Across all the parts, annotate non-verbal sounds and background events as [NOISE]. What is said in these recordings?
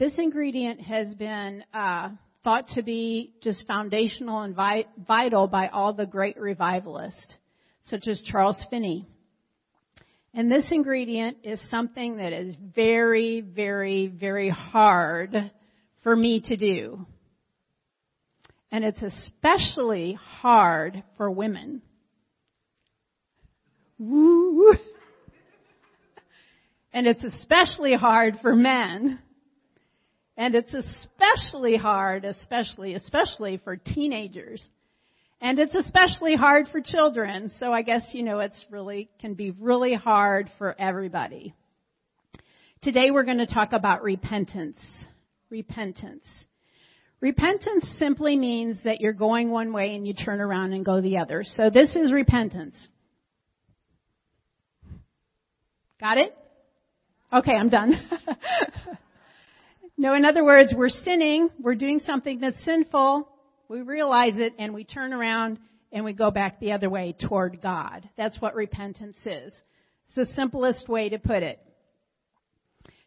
This ingredient has been uh, thought to be just foundational and vi- vital by all the great revivalists, such as Charles Finney. And this ingredient is something that is very, very, very hard for me to do. And it's especially hard for women. Woo! And it's especially hard for men. And it's especially hard, especially, especially for teenagers. And it's especially hard for children. So I guess, you know, it's really, can be really hard for everybody. Today we're going to talk about repentance. Repentance. Repentance simply means that you're going one way and you turn around and go the other. So this is repentance. Got it? Okay, I'm done. [LAUGHS] no, in other words, we're sinning, we're doing something that's sinful, we realize it, and we turn around and we go back the other way toward God. That's what repentance is. It's the simplest way to put it.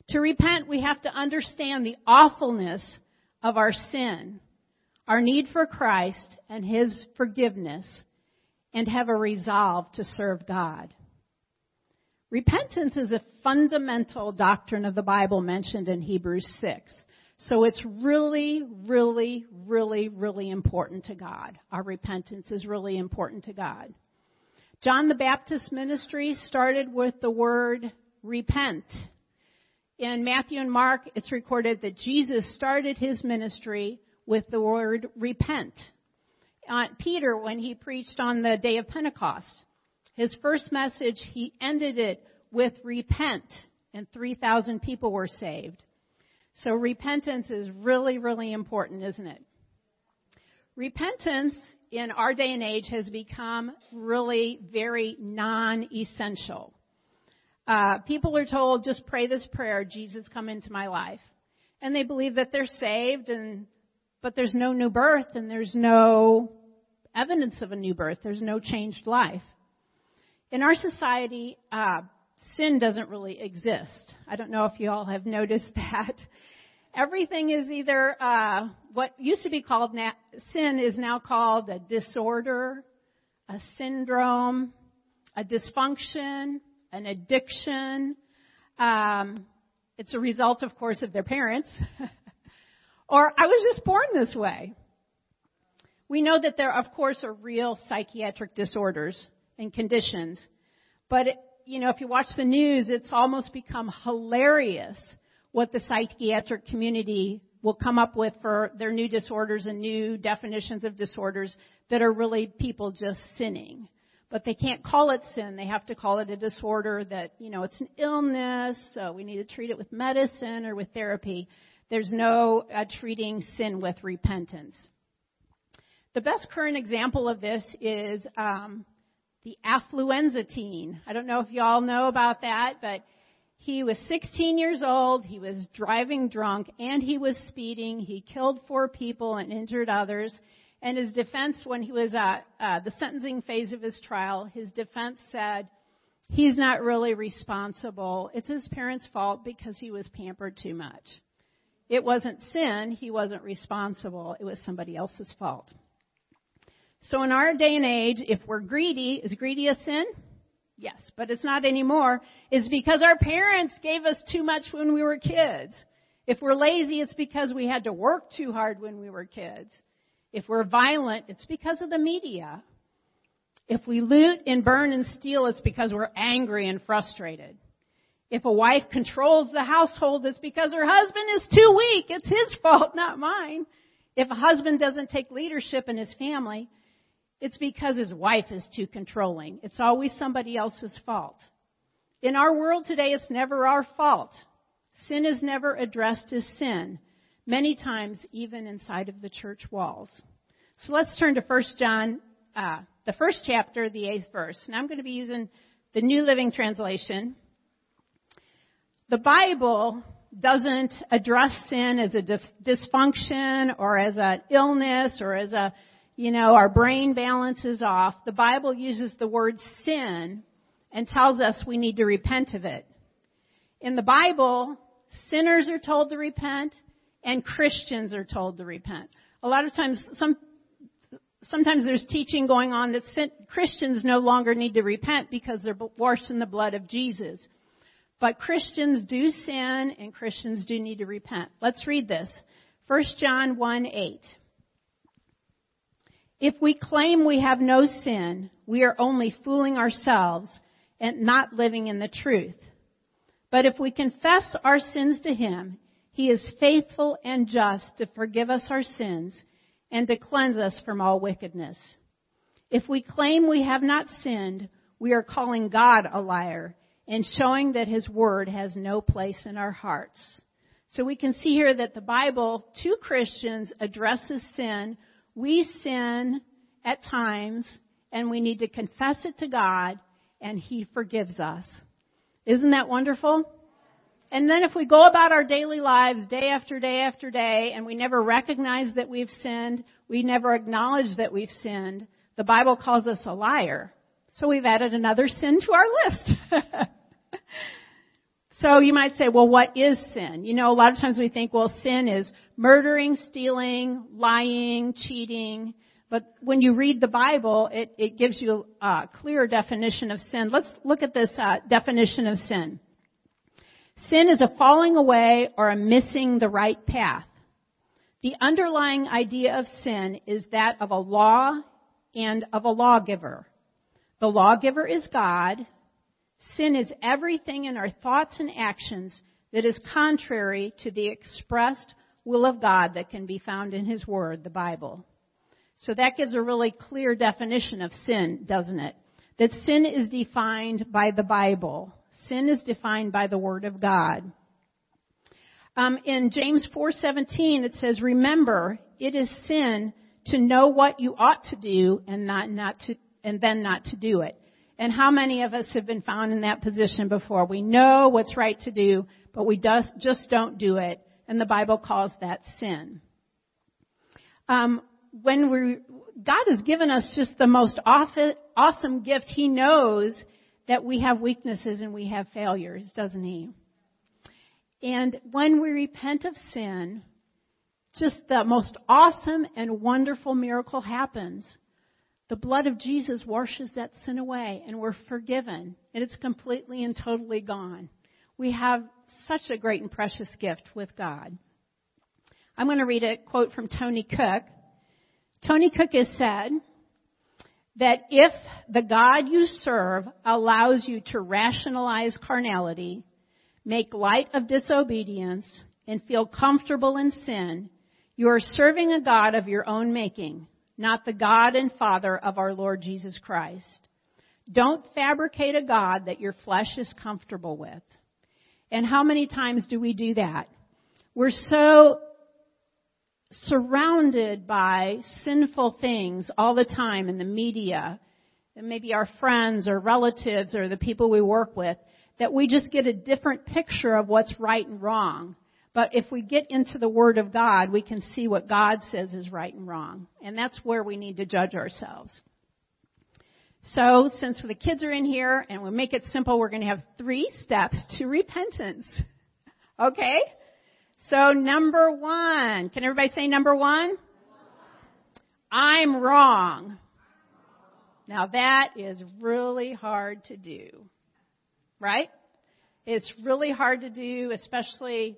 To repent, we have to understand the awfulness of our sin, our need for Christ and His forgiveness, and have a resolve to serve God. Repentance is a fundamental doctrine of the Bible mentioned in Hebrews 6. So it's really, really, really, really important to God. Our repentance is really important to God. John the Baptist ministry started with the word repent. In Matthew and Mark, it's recorded that Jesus started his ministry with the word repent. Uh, Peter, when he preached on the day of Pentecost, his first message, he ended it with repent, and 3,000 people were saved. So repentance is really, really important, isn't it? Repentance in our day and age has become really very non-essential. Uh, people are told, just pray this prayer, Jesus come into my life. And they believe that they're saved and, but there's no new birth and there's no evidence of a new birth. There's no changed life. In our society, uh, sin doesn't really exist. I don't know if you all have [LAUGHS] noticed that. Everything is either uh, what used to be called na- sin is now called a disorder, a syndrome, a dysfunction, an addiction. Um, it's a result, of course, of their parents. [LAUGHS] or I was just born this way. We know that there, of course, are real psychiatric disorders and conditions, but it, you know, if you watch the news, it's almost become hilarious what the psychiatric community will come up with for their new disorders and new definitions of disorders that are really people just sinning. But they can't call it sin. They have to call it a disorder that, you know, it's an illness, so we need to treat it with medicine or with therapy. There's no uh, treating sin with repentance. The best current example of this is um, the affluenza teen. I don't know if you all know about that, but he was 16 years old. He was driving drunk and he was speeding. He killed four people and injured others. And his defense, when he was at uh, the sentencing phase of his trial, his defense said, he's not really responsible. It's his parents' fault because he was pampered too much. It wasn't sin. He wasn't responsible. It was somebody else's fault. So in our day and age, if we're greedy, is greedy a sin? Yes, but it's not anymore. It's because our parents gave us too much when we were kids. If we're lazy, it's because we had to work too hard when we were kids. If we're violent, it's because of the media. If we loot and burn and steal, it's because we're angry and frustrated. If a wife controls the household, it's because her husband is too weak. It's his fault, not mine. If a husband doesn't take leadership in his family, it's because his wife is too controlling. It's always somebody else's fault. In our world today, it's never our fault. Sin is never addressed as sin, many times even inside of the church walls. So let's turn to 1 John, uh, the first chapter, the eighth verse. And I'm going to be using the New Living Translation. The Bible doesn't address sin as a dysfunction or as an illness or as a you know, our brain balance is off. The Bible uses the word sin and tells us we need to repent of it. In the Bible, sinners are told to repent, and Christians are told to repent. A lot of times, some sometimes there's teaching going on that Christians no longer need to repent because they're washed in the blood of Jesus. But Christians do sin and Christians do need to repent. Let's read this. 1 John 1 8. If we claim we have no sin, we are only fooling ourselves and not living in the truth. But if we confess our sins to Him, He is faithful and just to forgive us our sins and to cleanse us from all wickedness. If we claim we have not sinned, we are calling God a liar and showing that His Word has no place in our hearts. So we can see here that the Bible to Christians addresses sin. We sin at times and we need to confess it to God and He forgives us. Isn't that wonderful? And then if we go about our daily lives day after day after day and we never recognize that we've sinned, we never acknowledge that we've sinned, the Bible calls us a liar. So we've added another sin to our list. [LAUGHS] so you might say, well, what is sin? You know, a lot of times we think, well, sin is murdering, stealing, lying, cheating. But when you read the Bible, it, it gives you a clear definition of sin. Let's look at this uh, definition of sin. Sin is a falling away or a missing the right path. The underlying idea of sin is that of a law and of a lawgiver. The lawgiver is God. Sin is everything in our thoughts and actions that is contrary to the expressed will of God that can be found in His Word, the Bible. So that gives a really clear definition of sin, doesn't it? That sin is defined by the Bible sin is defined by the Word of God. Um, in James 4:17, it says, "Remember, it is sin to know what you ought to do and not not to and then not to do it." And how many of us have been found in that position before? We know what's right to do, but we just, just don't do it, and the Bible calls that sin. Um, when we God has given us just the most awesome gift. He knows that we have weaknesses and we have failures, doesn't he? And when we repent of sin, just the most awesome and wonderful miracle happens. The blood of Jesus washes that sin away and we're forgiven and it's completely and totally gone. We have such a great and precious gift with God. I'm going to read a quote from Tony Cooke. Tony Cooke has said, that if the God you serve allows you to rationalize carnality, make light of disobedience, and feel comfortable in sin, you are serving a God of your own making, not the God and Father of our Lord Jesus Christ. Don't fabricate a God that your flesh is comfortable with. And how many times do we do that? We're so surrounded by sinful things all the time in the media, and maybe our friends or relatives or the people we work with, that we just get a different picture of what's right and wrong. But if we get into the Word of God, we can see what God says is right and wrong. And that's where we need to judge ourselves. So, since the kids are in here and we make it simple, we're going to have three steps to repentance. Okay? So number one, can everybody say number one? I'm wrong. Now that is really hard to do. Right? It's really hard to do, especially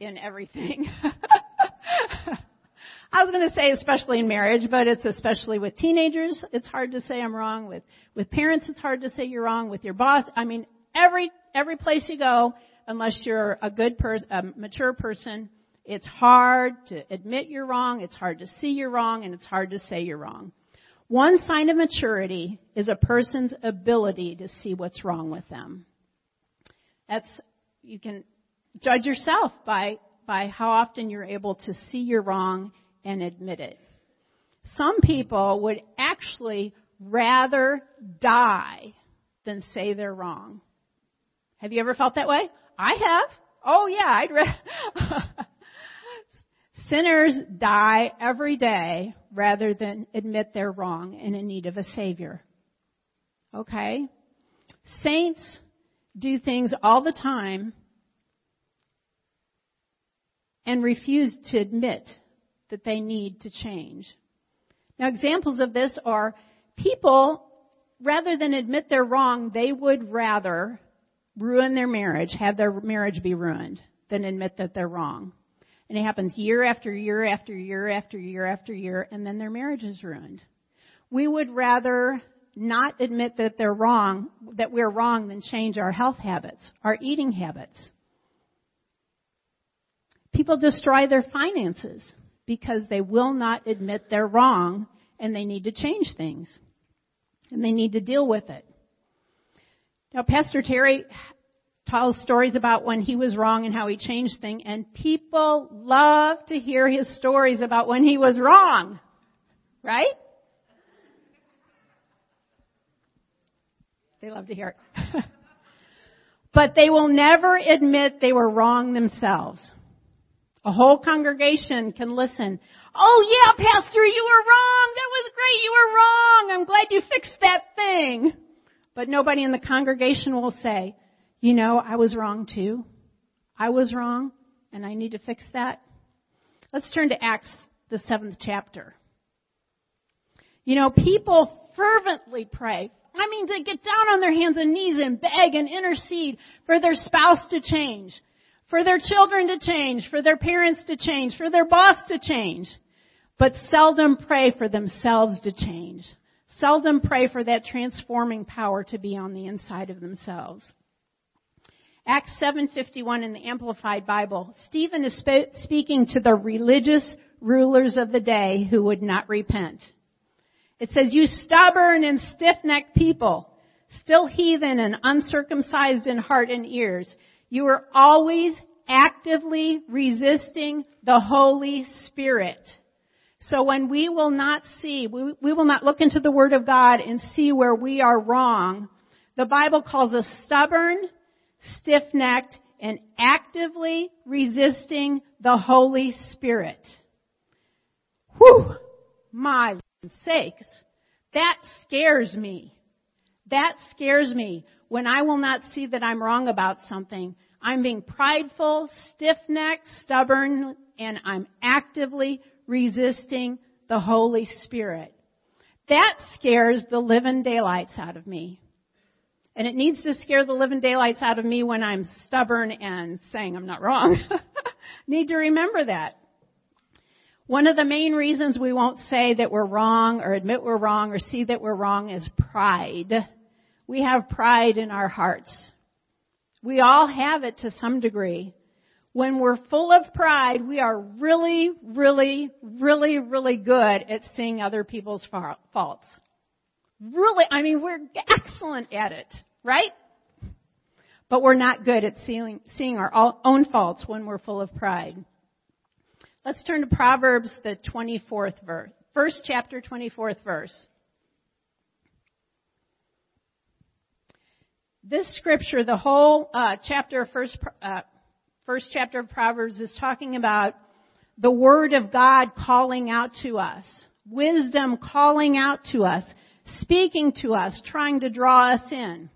in everything. [LAUGHS] I was going to say especially in marriage, but it's especially with teenagers. It's hard to say I'm wrong. With, with parents, it's hard to say you're wrong. With your boss, I mean, every, every place you go, unless you're a good person, a mature person, it's hard to admit you're wrong, it's hard to see you're wrong, and it's hard to say you're wrong. One sign of maturity is a person's ability to see what's wrong with them. That's, you can judge yourself by, by how often you're able to see you're wrong and admit it. Some people would actually rather die than say they're wrong. Have you ever felt that way? I have. Oh yeah, I'd rather. [LAUGHS] Sinners die every day rather than admit they're wrong and in need of a savior. Okay? Saints do things all the time and refuse to admit that they need to change. Now examples of this are people, rather than admit they're wrong, they would rather ruin their marriage, have their marriage be ruined, than admit that they're wrong. And it happens year after year after year after year after year, and then their marriage is ruined. We would rather not admit that they're wrong, that we're wrong, than change our health habits, our eating habits. People destroy their finances because they will not admit they're wrong and they need to change things. And they need to deal with it. Now, Pastor Terry tells stories about when he was wrong and how he changed things, and people love to hear his stories about when he was wrong. Right? They love to hear it. [LAUGHS] but they will never admit they were wrong themselves. A whole congregation can listen. Oh yeah, pastor, you were wrong. That was great. You were wrong. I'm glad you fixed that thing. But nobody in the congregation will say, you know, I was wrong too. I was wrong and I need to fix that. Let's turn to Acts, the seventh chapter. You know, people fervently pray. I mean, they get down on their hands and knees and beg and intercede for their spouse to change, for their children to change, for their parents to change, for their boss to change, but seldom pray for themselves to change. Seldom pray for that transforming power to be on the inside of themselves. Acts 7:51 in the Amplified Bible. Stephen is sp- speaking to the religious rulers of the day who would not repent. It says, "You stubborn and stiff-necked people, still heathen and uncircumcised in heart and ears, you are always actively resisting the Holy Spirit." So when we will not see, we, we will not look into the Word of God and see where we are wrong, the Bible calls us stubborn, stiff-necked, and actively resisting the Holy Spirit. Whew! My sakes. That scares me. That scares me when I will not see that I'm wrong about something. I'm being prideful, stiff-necked, stubborn, and I'm actively resisting the Holy Spirit. That scares the living daylights out of me. And it needs to scare the living daylights out of me when I'm stubborn and saying I'm not wrong. [LAUGHS] Need to remember that. One of the main reasons we won't say that we're wrong or admit we're wrong or see that we're wrong is pride. We have pride in our hearts. We all have it to some degree. When we're full of pride, we are really, really, really, really good at seeing other people's faults really, I mean, we're excellent at it, right? But we're not good at seeing, seeing our own faults when we're full of pride. Let's turn to Proverbs, the 24th verse. First chapter, 24th verse. This scripture, the whole uh, chapter, first, uh, first chapter of Proverbs is talking about the Word of God calling out to us. Wisdom calling out to us speaking to us, trying to draw us in.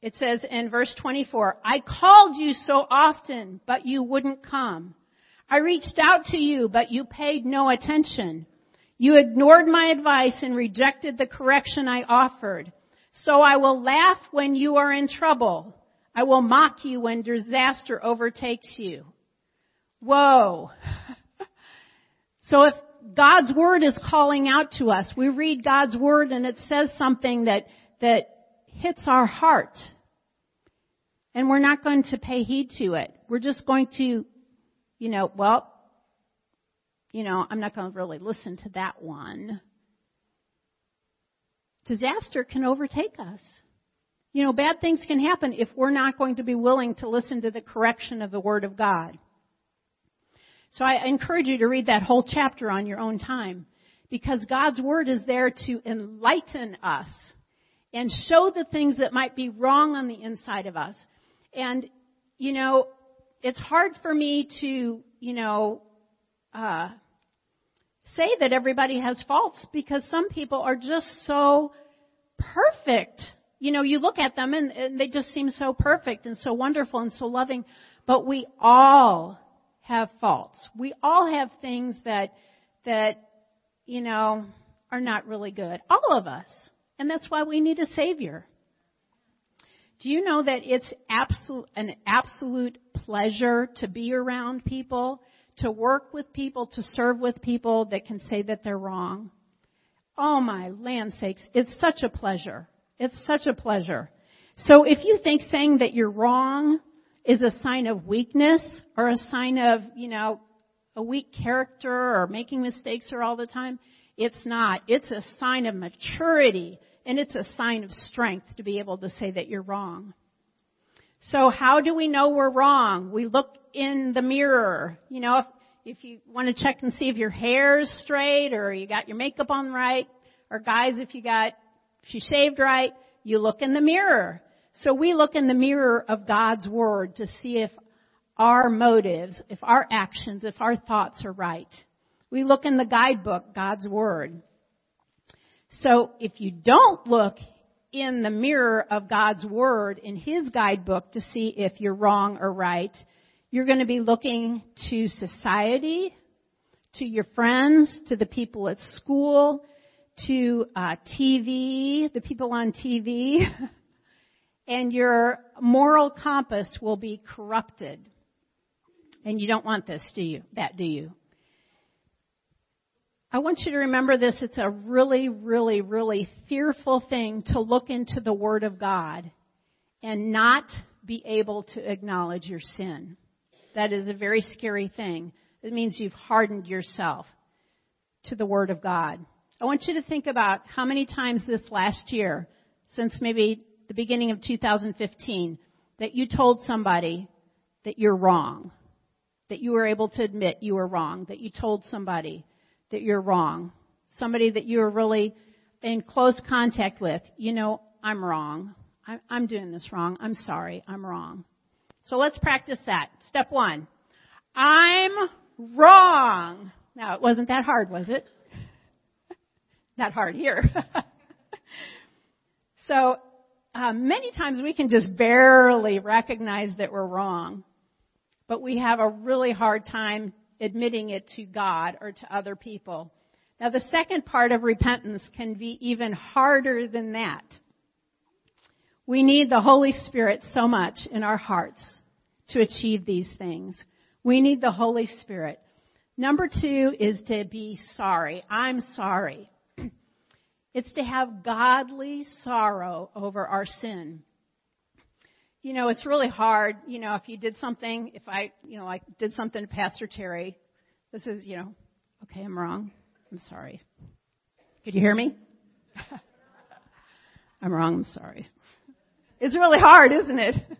It says in verse 24, I called you so often, but you wouldn't come. I reached out to you, but you paid no attention. You ignored my advice and rejected the correction I offered. So I will laugh when you are in trouble. I will mock you when disaster overtakes you. Whoa. [LAUGHS] so if God's Word is calling out to us. We read God's Word and it says something that, that hits our heart. And we're not going to pay heed to it. We're just going to, you know, well, you know, I'm not going to really listen to that one. Disaster can overtake us. You know, bad things can happen if we're not going to be willing to listen to the correction of the Word of God. So I encourage you to read that whole chapter on your own time because God's Word is there to enlighten us and show the things that might be wrong on the inside of us. And, you know, it's hard for me to, you know, uh, say that everybody has faults because some people are just so perfect. You know, you look at them and, and they just seem so perfect and so wonderful and so loving. But we all have faults. We all have things that, that, you know, are not really good. All of us. And that's why we need a Savior. Do you know that it's absolute, an absolute pleasure to be around people, to work with people, to serve with people that can say that they're wrong? Oh my land sakes, it's such a pleasure. It's such a pleasure. So if you think saying that you're wrong is a sign of weakness or a sign of, you know, a weak character or making mistakes or all the time, it's not. It's a sign of maturity and it's a sign of strength to be able to say that you're wrong. So how do we know we're wrong? We look in the mirror. You know, if, if you want to check and see if your hair's straight or you got your makeup on right, or guys, if you got, if you shaved right, you look in the mirror. So we look in the mirror of God's Word to see if our motives, if our actions, if our thoughts are right. We look in the guidebook, God's Word. So if you don't look in the mirror of God's Word in His guidebook to see if you're wrong or right, you're going to be looking to society, to your friends, to the people at school, to uh, TV, the people on TV, [LAUGHS] and your moral compass will be corrupted. And you don't want this, do you? That, do you? I want you to remember this. It's a really, really, really fearful thing to look into the Word of God and not be able to acknowledge your sin. That is a very scary thing. It means you've hardened yourself to the Word of God. I want you to think about how many times this last year, since maybe the beginning of 2015, that you told somebody that you're wrong, that you were able to admit you were wrong, that you told somebody that you're wrong. Somebody that you're really in close contact with. You know, I'm wrong. I'm doing this wrong. I'm sorry. I'm wrong. So let's practice that. Step one. I'm wrong. Now, it wasn't that hard, was it? [LAUGHS] Not hard here. [LAUGHS] so, uh, many times we can just barely recognize that we're wrong, but we have a really hard time admitting it to God or to other people. Now the second part of repentance can be even harder than that. We need the Holy Spirit so much in our hearts to achieve these things. We need the Holy Spirit. Number two is to be sorry. I'm sorry. [CLEARS THROAT] It's to have godly sorrow over our sin you know, it's really hard, you know, if you did something, if I, you know, like did something to Pastor Terry, this is, you know, okay, I'm wrong. I'm sorry. Could you hear me? [LAUGHS] I'm wrong, I'm sorry. It's really hard, isn't it? [LAUGHS]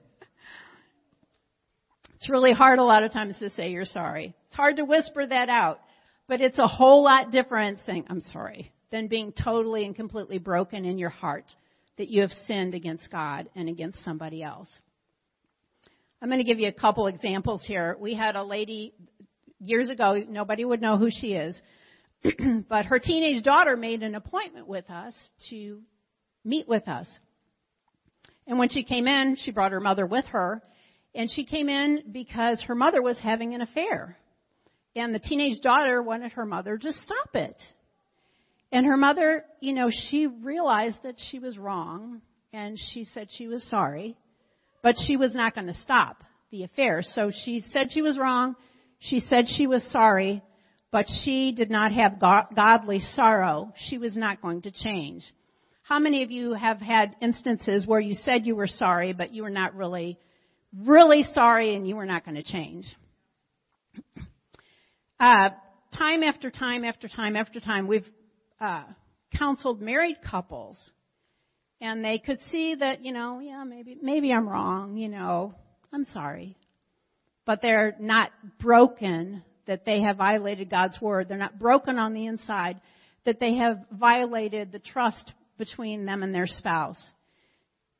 It's really hard a lot of times to say you're sorry. It's hard to whisper that out, but it's a whole lot different saying I'm sorry than being totally and completely broken in your heart that you have sinned against God and against somebody else. I'm going to give you a couple examples here. We had a lady years ago, nobody would know who she is, [CLEARS THROAT] but her teenage daughter made an appointment with us to meet with us. And when she came in, she brought her mother with her, and she came in because her mother was having an affair. And the teenage daughter wanted her mother to stop it. And her mother, you know, she realized that she was wrong and she said she was sorry, but she was not going to stop the affair. So she said she was wrong. She said she was sorry, but she did not have godly sorrow. She was not going to change. How many of you have had instances where you said you were sorry, but you were not really, really sorry and you were not going to change? Uh, time after time after time after time, we've uh, counseled married couples, and they could see that you know, yeah, maybe maybe I'm wrong, you know, I'm sorry, but they're not broken that they have violated God's word. They're not broken on the inside that they have violated the trust between them and their spouse.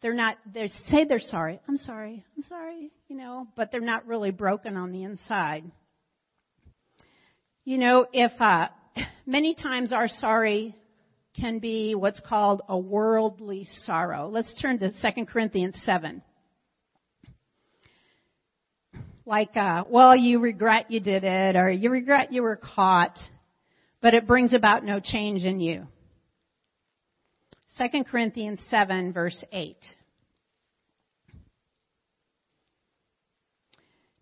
They're not, they say they're sorry. I'm sorry. I'm sorry. You know, but they're not really broken on the inside. You know, if, uh, many times our sorry can be what's called a worldly sorrow. Let's turn to 2 Corinthians 7. like, uh, well, you regret you did it, or you regret you were caught, but it brings about no change in you. 2 Corinthians 7 verse 8.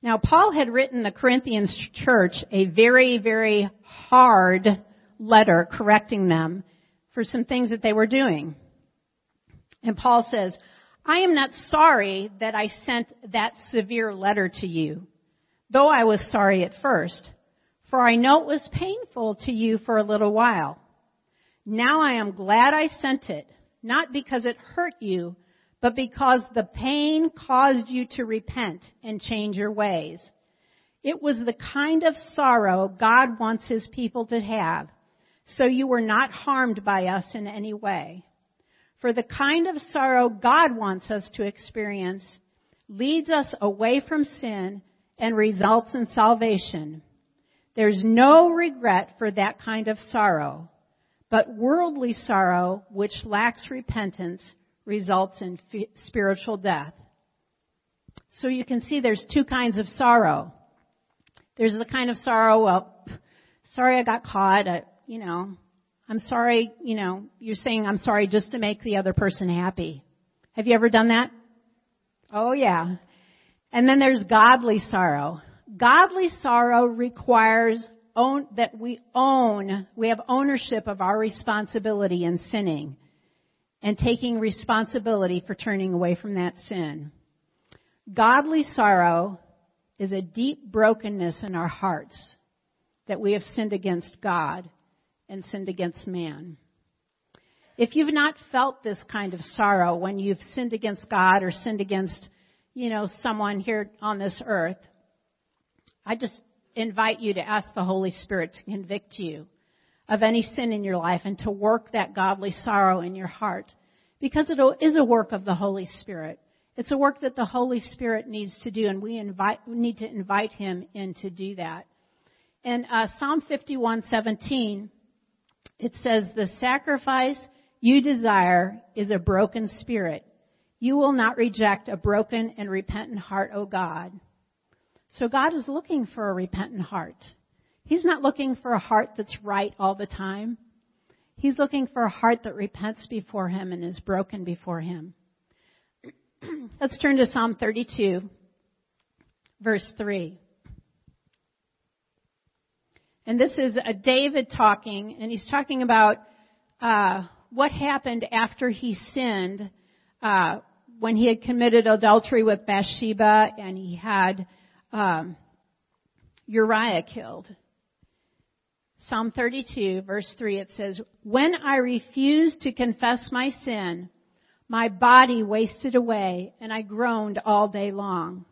Now Paul had written the Corinthians church a very, very hard letter correcting them for some things that they were doing. And Paul says, I am not sorry that I sent that severe letter to you, though I was sorry at first, for I know it was painful to you for a little while. Now I am glad I sent it, not because it hurt you, but because the pain caused you to repent and change your ways. It was the kind of sorrow God wants His people to have, so you were not harmed by us in any way. For the kind of sorrow God wants us to experience leads us away from sin and results in salvation. There's no regret for that kind of sorrow, but worldly sorrow, which lacks repentance, results in f- spiritual death. So you can see there's two kinds of sorrow. There's the kind of sorrow, well, sorry I got caught, I, you know, I'm sorry, you know, you're saying I'm sorry just to make the other person happy. Have you ever done that? Oh yeah. And then there's godly sorrow. Godly sorrow requires own, that we own, we have ownership of our responsibility in sinning and taking responsibility for turning away from that sin. Godly sorrow is a deep brokenness in our hearts that we have sinned against God and sinned against man. If you've not felt this kind of sorrow when you've sinned against God or sinned against, you know, someone here on this earth, I just invite you to ask the Holy Spirit to convict you of any sin in your life and to work that godly sorrow in your heart. Because it is a work of the Holy Spirit. It's a work that the Holy Spirit needs to do and we invite, need to invite Him in to do that. In uh, Psalm 51:17, it says, the sacrifice you desire is a broken spirit. You will not reject a broken and repentant heart, O God. So God is looking for a repentant heart. He's not looking for a heart that's right all the time. He's looking for a heart that repents before Him and is broken before Him. [CLEARS THROAT] Let's turn to Psalm 32, verse 3. And this is a David talking, and he's talking about uh, what happened after he sinned uh, when he had committed adultery with Bathsheba and he had um, Uriah killed. Psalm 32, verse 3, it says, When I refused to confess my sin, my body wasted away, and I groaned all day long.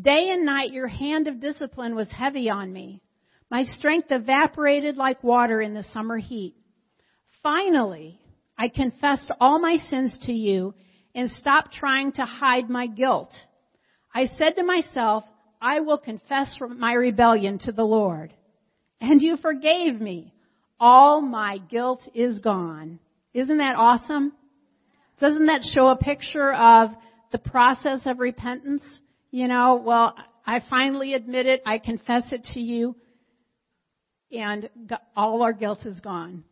Day and night your hand of discipline was heavy on me. My strength evaporated like water in the summer heat. Finally, I confessed all my sins to you and stopped trying to hide my guilt. I said to myself, I will confess my rebellion to the Lord. And you forgave me. All my guilt is gone. Isn't that awesome? Doesn't that show a picture of the process of repentance? You know, well, I finally admit it. I confess it to you and all our guilt is gone.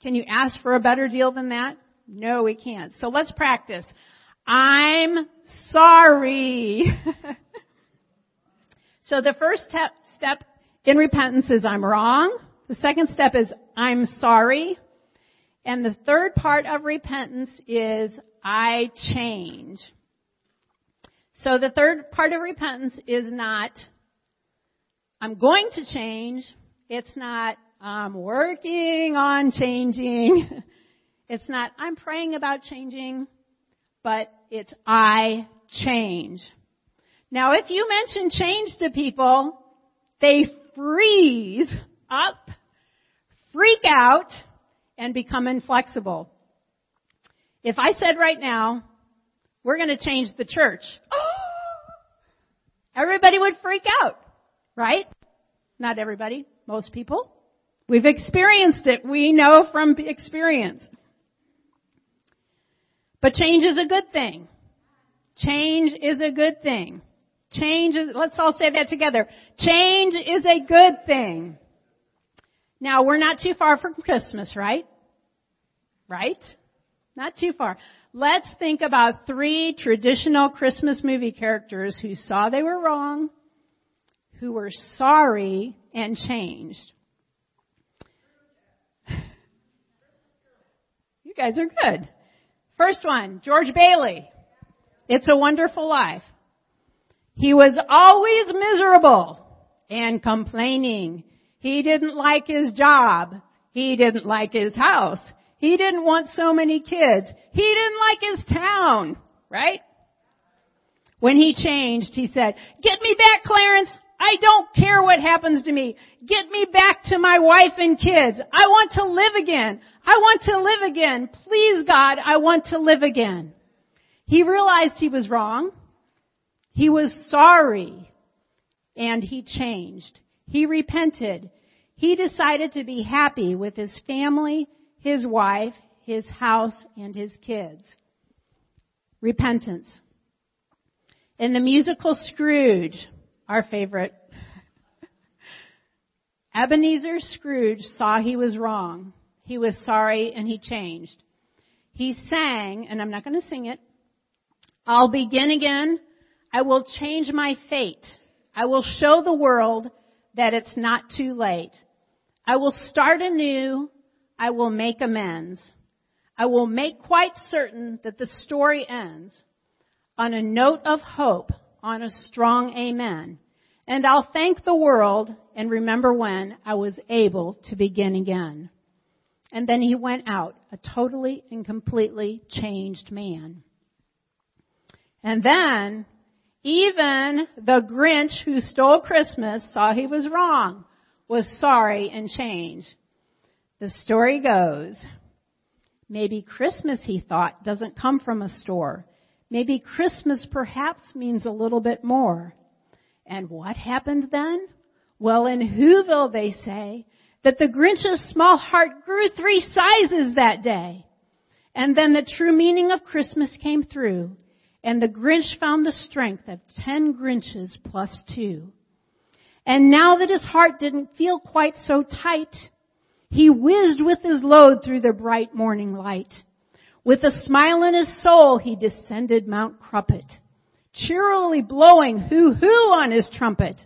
Can you ask for a better deal than that? No, we can't. So let's practice. I'm sorry. [LAUGHS] so the first step, step in repentance is I'm wrong. The second step is I'm sorry. And the third part of repentance is I change. So the third part of repentance is not I'm going to change. It's not, I'm working on changing. [LAUGHS] It's not, I'm praying about changing, but it's I change. Now if you mention change to people, they freeze up, freak out, and become inflexible. If I said right now, we're going to change the church, [GASPS] everybody would freak out. Right? Not everybody, most people. We've experienced it. We know from experience. But change is a good thing. Change is a good thing. Change is, let's all say that together. Change is a good thing. Now we're not too far from Christmas, right? Right? Not too far. Let's think about three traditional Christmas movie characters who saw they were wrong, who were sorry, and changed. [LAUGHS] You guys are good. First one, George Bailey. It's a Wonderful Life. He was always miserable and complaining. He didn't like his job. He didn't like his house. He didn't want so many kids. He didn't like his town, right? When he changed, he said, get me back, Clarence. I don't care what happens to me. Get me back to my wife and kids. I want to live again. I want to live again. Please God, I want to live again. He realized he was wrong. He was sorry. And he changed. He repented. He decided to be happy with his family, his wife, his house, and his kids. Repentance. In the musical Scrooge, our favorite, [LAUGHS] Ebenezer Scrooge saw he was wrong. He was sorry and he changed. He sang, and I'm not going to sing it, I'll begin again. I will change my fate. I will show the world that it's not too late. I will start anew. I will make amends. I will make quite certain that the story ends on a note of hope, on a strong amen. And I'll thank the world and remember when I was able to begin again. And then he went out, a totally and completely changed man. And then, even the Grinch who stole Christmas saw he was wrong, was sorry and changed. The story goes, maybe Christmas, he thought, doesn't come from a store. Maybe Christmas perhaps means a little bit more. And what happened then? Well, in Whoville they say that the Grinch's small heart grew three sizes that day. And then the true meaning of Christmas came through and the Grinch found the strength of ten Grinches plus two. And now that his heart didn't feel quite so tight, he whizzed with his load through the bright morning light. With a smile in his soul, he descended Mount Crumpet, cheerily blowing hoo-hoo on his trumpet.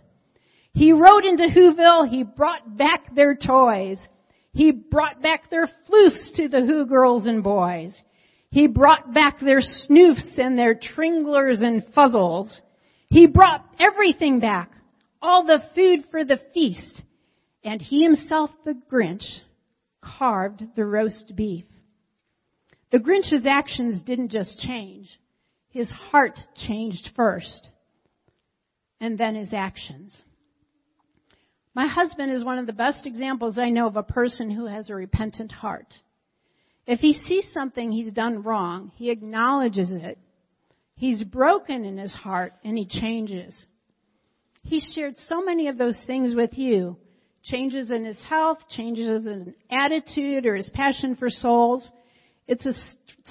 He rode into Whoville, he brought back their toys. He brought back their floofs to the Who girls and boys. He brought back their snoofs and their tringlers and fuzzles. He brought everything back, all the food for the feast. And he himself, the Grinch, carved the roast beef. The Grinch's actions didn't just change. His heart changed first. And then his actions. My husband is one of the best examples I know of a person who has a repentant heart. If he sees something he's done wrong, he acknowledges it. He's broken in his heart and he changes. He shared so many of those things with you. Changes in his health, changes in attitude or his passion for souls. It's a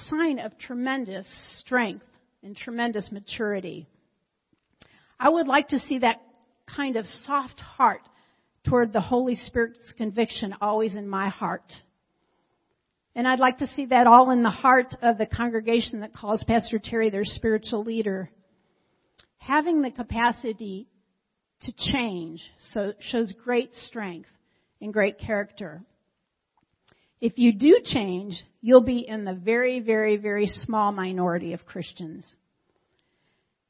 sign of tremendous strength and tremendous maturity. I would like to see that kind of soft heart toward the Holy Spirit's conviction always in my heart. And I'd like to see that all in the heart of the congregation that calls Pastor Terry their spiritual leader. Having the capacity to change so shows great strength and great character. If you do change, you'll be in the very, very, very small minority of Christians.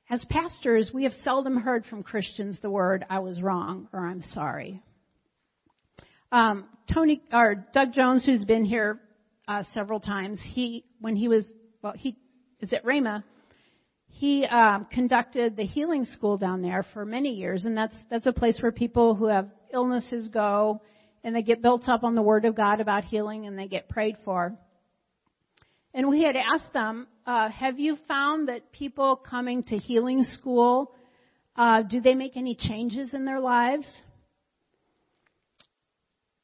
As pastors, we have seldom heard from Christians the word, I was wrong or I'm sorry. Um, Tony, or Doug Jones, who's been here uh, several times. He, when he was, well, he is at Rhema. He um, conducted the healing school down there for many years, and that's that's a place where people who have illnesses go, and they get built up on the Word of God about healing, and they get prayed for. And we had asked them, uh, "Have you found that people coming to healing school, uh, do they make any changes in their lives?"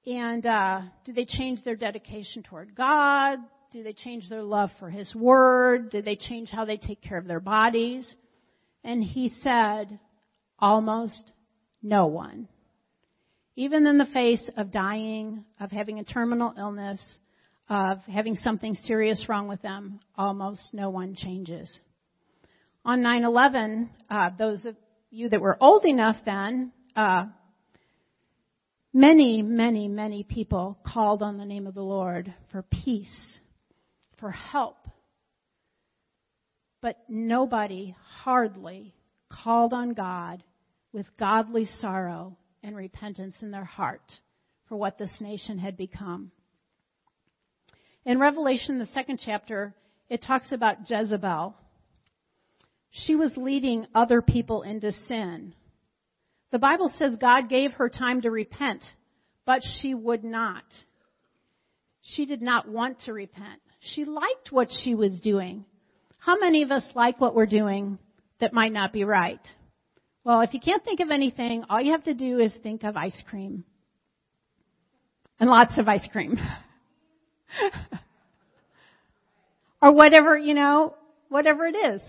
And uh, do they change their dedication toward God? Do they change their love for His Word? Do they change how they take care of their bodies? And he said, Almost no one. Even in the face of dying, of having a terminal illness, of having something serious wrong with them, almost no one changes. On 9-11, uh, those of you that were old enough then, uh, many, many, many people called on the name of the Lord for peace, for help. But nobody, hardly, called on God with godly sorrow and repentance in their heart for what this nation had become. In Revelation, the second chapter, it talks about Jezebel. She was leading other people into sin. The Bible says God gave her time to repent, but she would not. She did not want to repent. She liked what she was doing. How many of us like what we're doing that might not be right? Well, if you can't think of anything, all you have to do is think of ice cream. And lots of ice cream. [LAUGHS] or whatever, you know, whatever it is.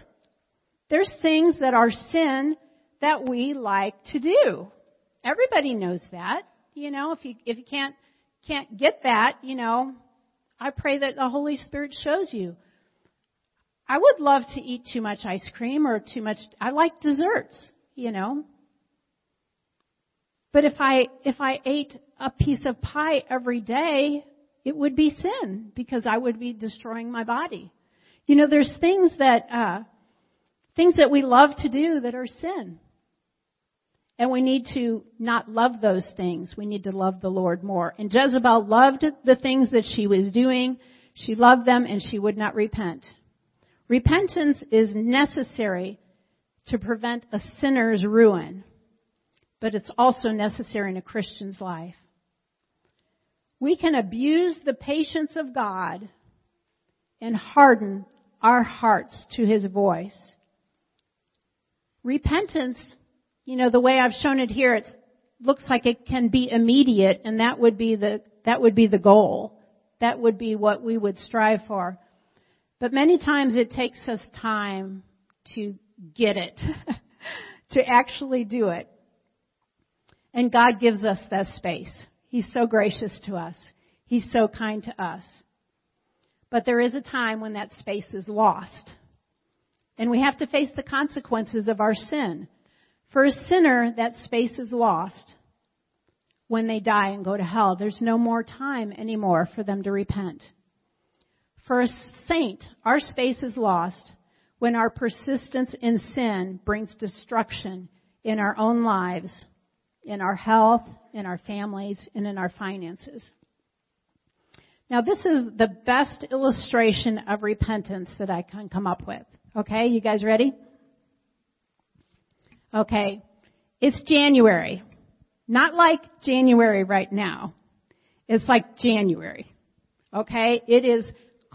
There's things that are sin that we like to do. Everybody knows that. You know, if you, if you can't, can't get that, you know, I pray that the Holy Spirit shows you. I would love to eat too much ice cream or too much, I like desserts you know. But if I, if I ate a piece of pie every day, it would be sin because I would be destroying my body. You know, there's things that, uh, things that we love to do that are sin. And we need to not love those things. We need to love the Lord more. And Jezebel loved the things that she was doing. She loved them and she would not repent. Repentance is necessary to prevent a sinner's ruin, but it's also necessary in a Christian's life. We can abuse the patience of God and harden our hearts to His voice. Repentance, you know, the way I've shown it here, it looks like it can be immediate and that would be the, that would be the goal. That would be what we would strive for. But many times it takes us time to get it, [LAUGHS] to actually do it. And God gives us that space. He's so gracious to us. He's so kind to us. But there is a time when that space is lost. And we have to face the consequences of our sin. For a sinner, that space is lost when they die and go to hell. There's no more time anymore for them to repent. For a saint, our space is lost when our persistence in sin brings destruction in our own lives, in our health, in our families, and in our finances. Now this is the best illustration of repentance that I can come up with. Okay, you guys ready? Okay, it's January. Not like January right now. It's like January. Okay, it is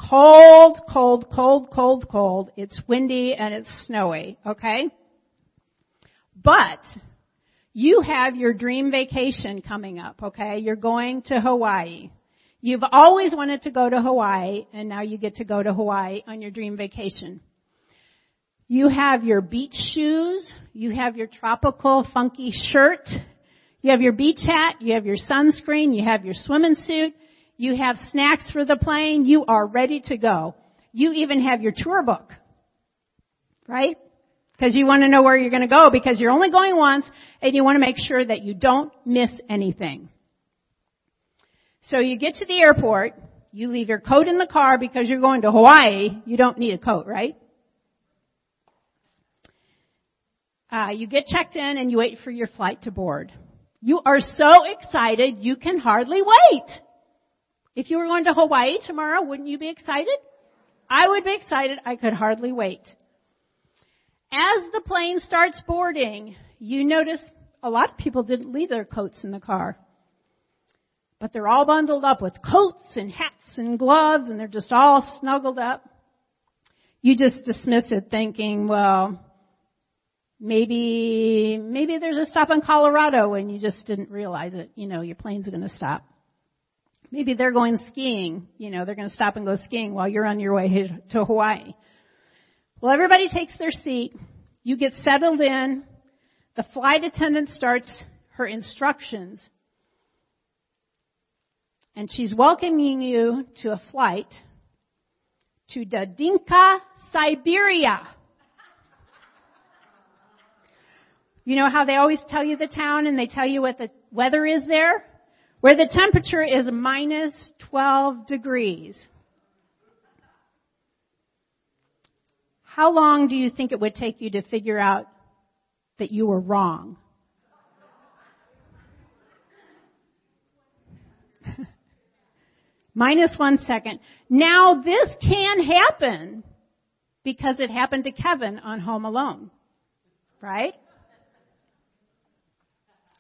Cold, cold, cold, cold, cold. It's windy and it's snowy, okay? But you have your dream vacation coming up, okay? You're going to Hawaii. You've always wanted to go to Hawaii and now you get to go to Hawaii on your dream vacation. You have your beach shoes, you have your tropical funky shirt, you have your beach hat, you have your sunscreen, you have your swimming suit, you have snacks for the plane. You are ready to go. You even have your tour book. Right? Because you want to know where you're going to go because you're only going once and you want to make sure that you don't miss anything. So you get to the airport, you leave your coat in the car because you're going to Hawaii. You don't need a coat, right? Uh, you get checked in and you wait for your flight to board. You are so excited you can hardly wait. If you were going to Hawaii tomorrow, wouldn't you be excited? I would be excited. I could hardly wait. As the plane starts boarding, you notice a lot of people didn't leave their coats in the car. But they're all bundled up with coats and hats and gloves and they're just all snuggled up. You just dismiss it thinking, well, maybe, maybe there's a stop in Colorado and you just didn't realize it. You know, your plane's going to stop. Maybe they're going skiing. You know, they're going to stop and go skiing while you're on your way to Hawaii. Well, everybody takes their seat. You get settled in. The flight attendant starts her instructions and she's welcoming you to a flight to Dudinka, Siberia. You know how they always tell you the town and they tell you what the weather is there? Where the temperature is minus 12 degrees. How long do you think it would take you to figure out that you were wrong? [LAUGHS] Minus one second. Now this can happen because it happened to Kevin on Home Alone. Right?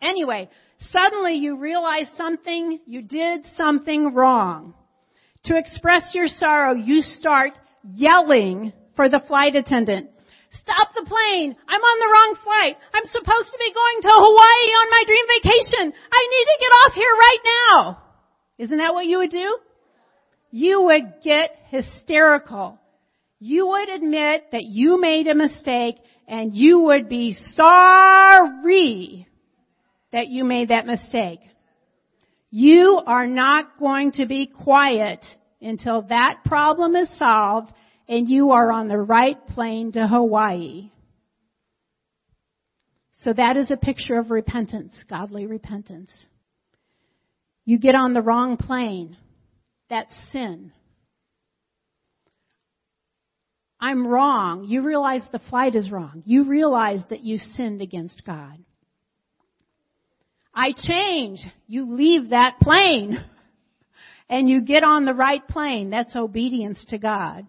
Anyway, suddenly you realize something, you did something wrong. To express your sorrow, you start yelling for the flight attendant. Stop the plane! I'm on the wrong flight! I'm supposed to be going to Hawaii on my dream vacation! I need to get off here right now! Isn't that what you would do? You would get hysterical. You would admit that you made a mistake and you would be sorry that you made that mistake. You are not going to be quiet until that problem is solved and you are on the right plane to Hawaii. So that is a picture of repentance, godly repentance. You get on the wrong plane. That's sin. I'm wrong. You realize the flight is wrong. You realize that you sinned against God. I change. You leave that plane [LAUGHS] and you get on the right plane. That's obedience to God.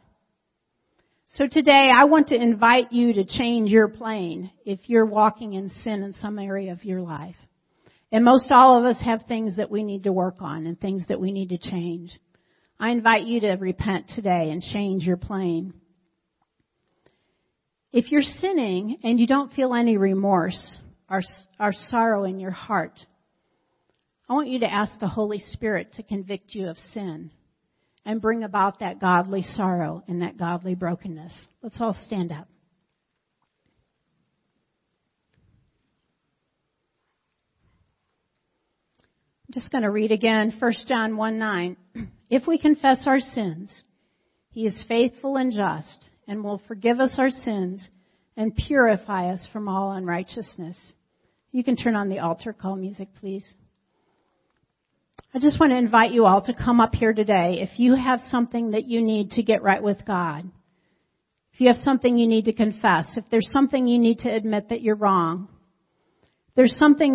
So today I want to invite you to change your plane if you're walking in sin in some area of your life. And most all of us have things that we need to work on and things that we need to change. I invite you to repent today and change your plane. If you're sinning and you don't feel any remorse or, or sorrow in your heart, I want you to ask the Holy Spirit to convict you of sin and bring about that godly sorrow and that godly brokenness. Let's all stand up. I'm just going to read again 1 John 1 9. [CLEARS THROAT] If we confess our sins, he is faithful and just and will forgive us our sins and purify us from all unrighteousness. You can turn on the altar call music, please. I just want to invite you all to come up here today if you have something that you need to get right with God. If you have something you need to confess, if there's something you need to admit that you're wrong, there's something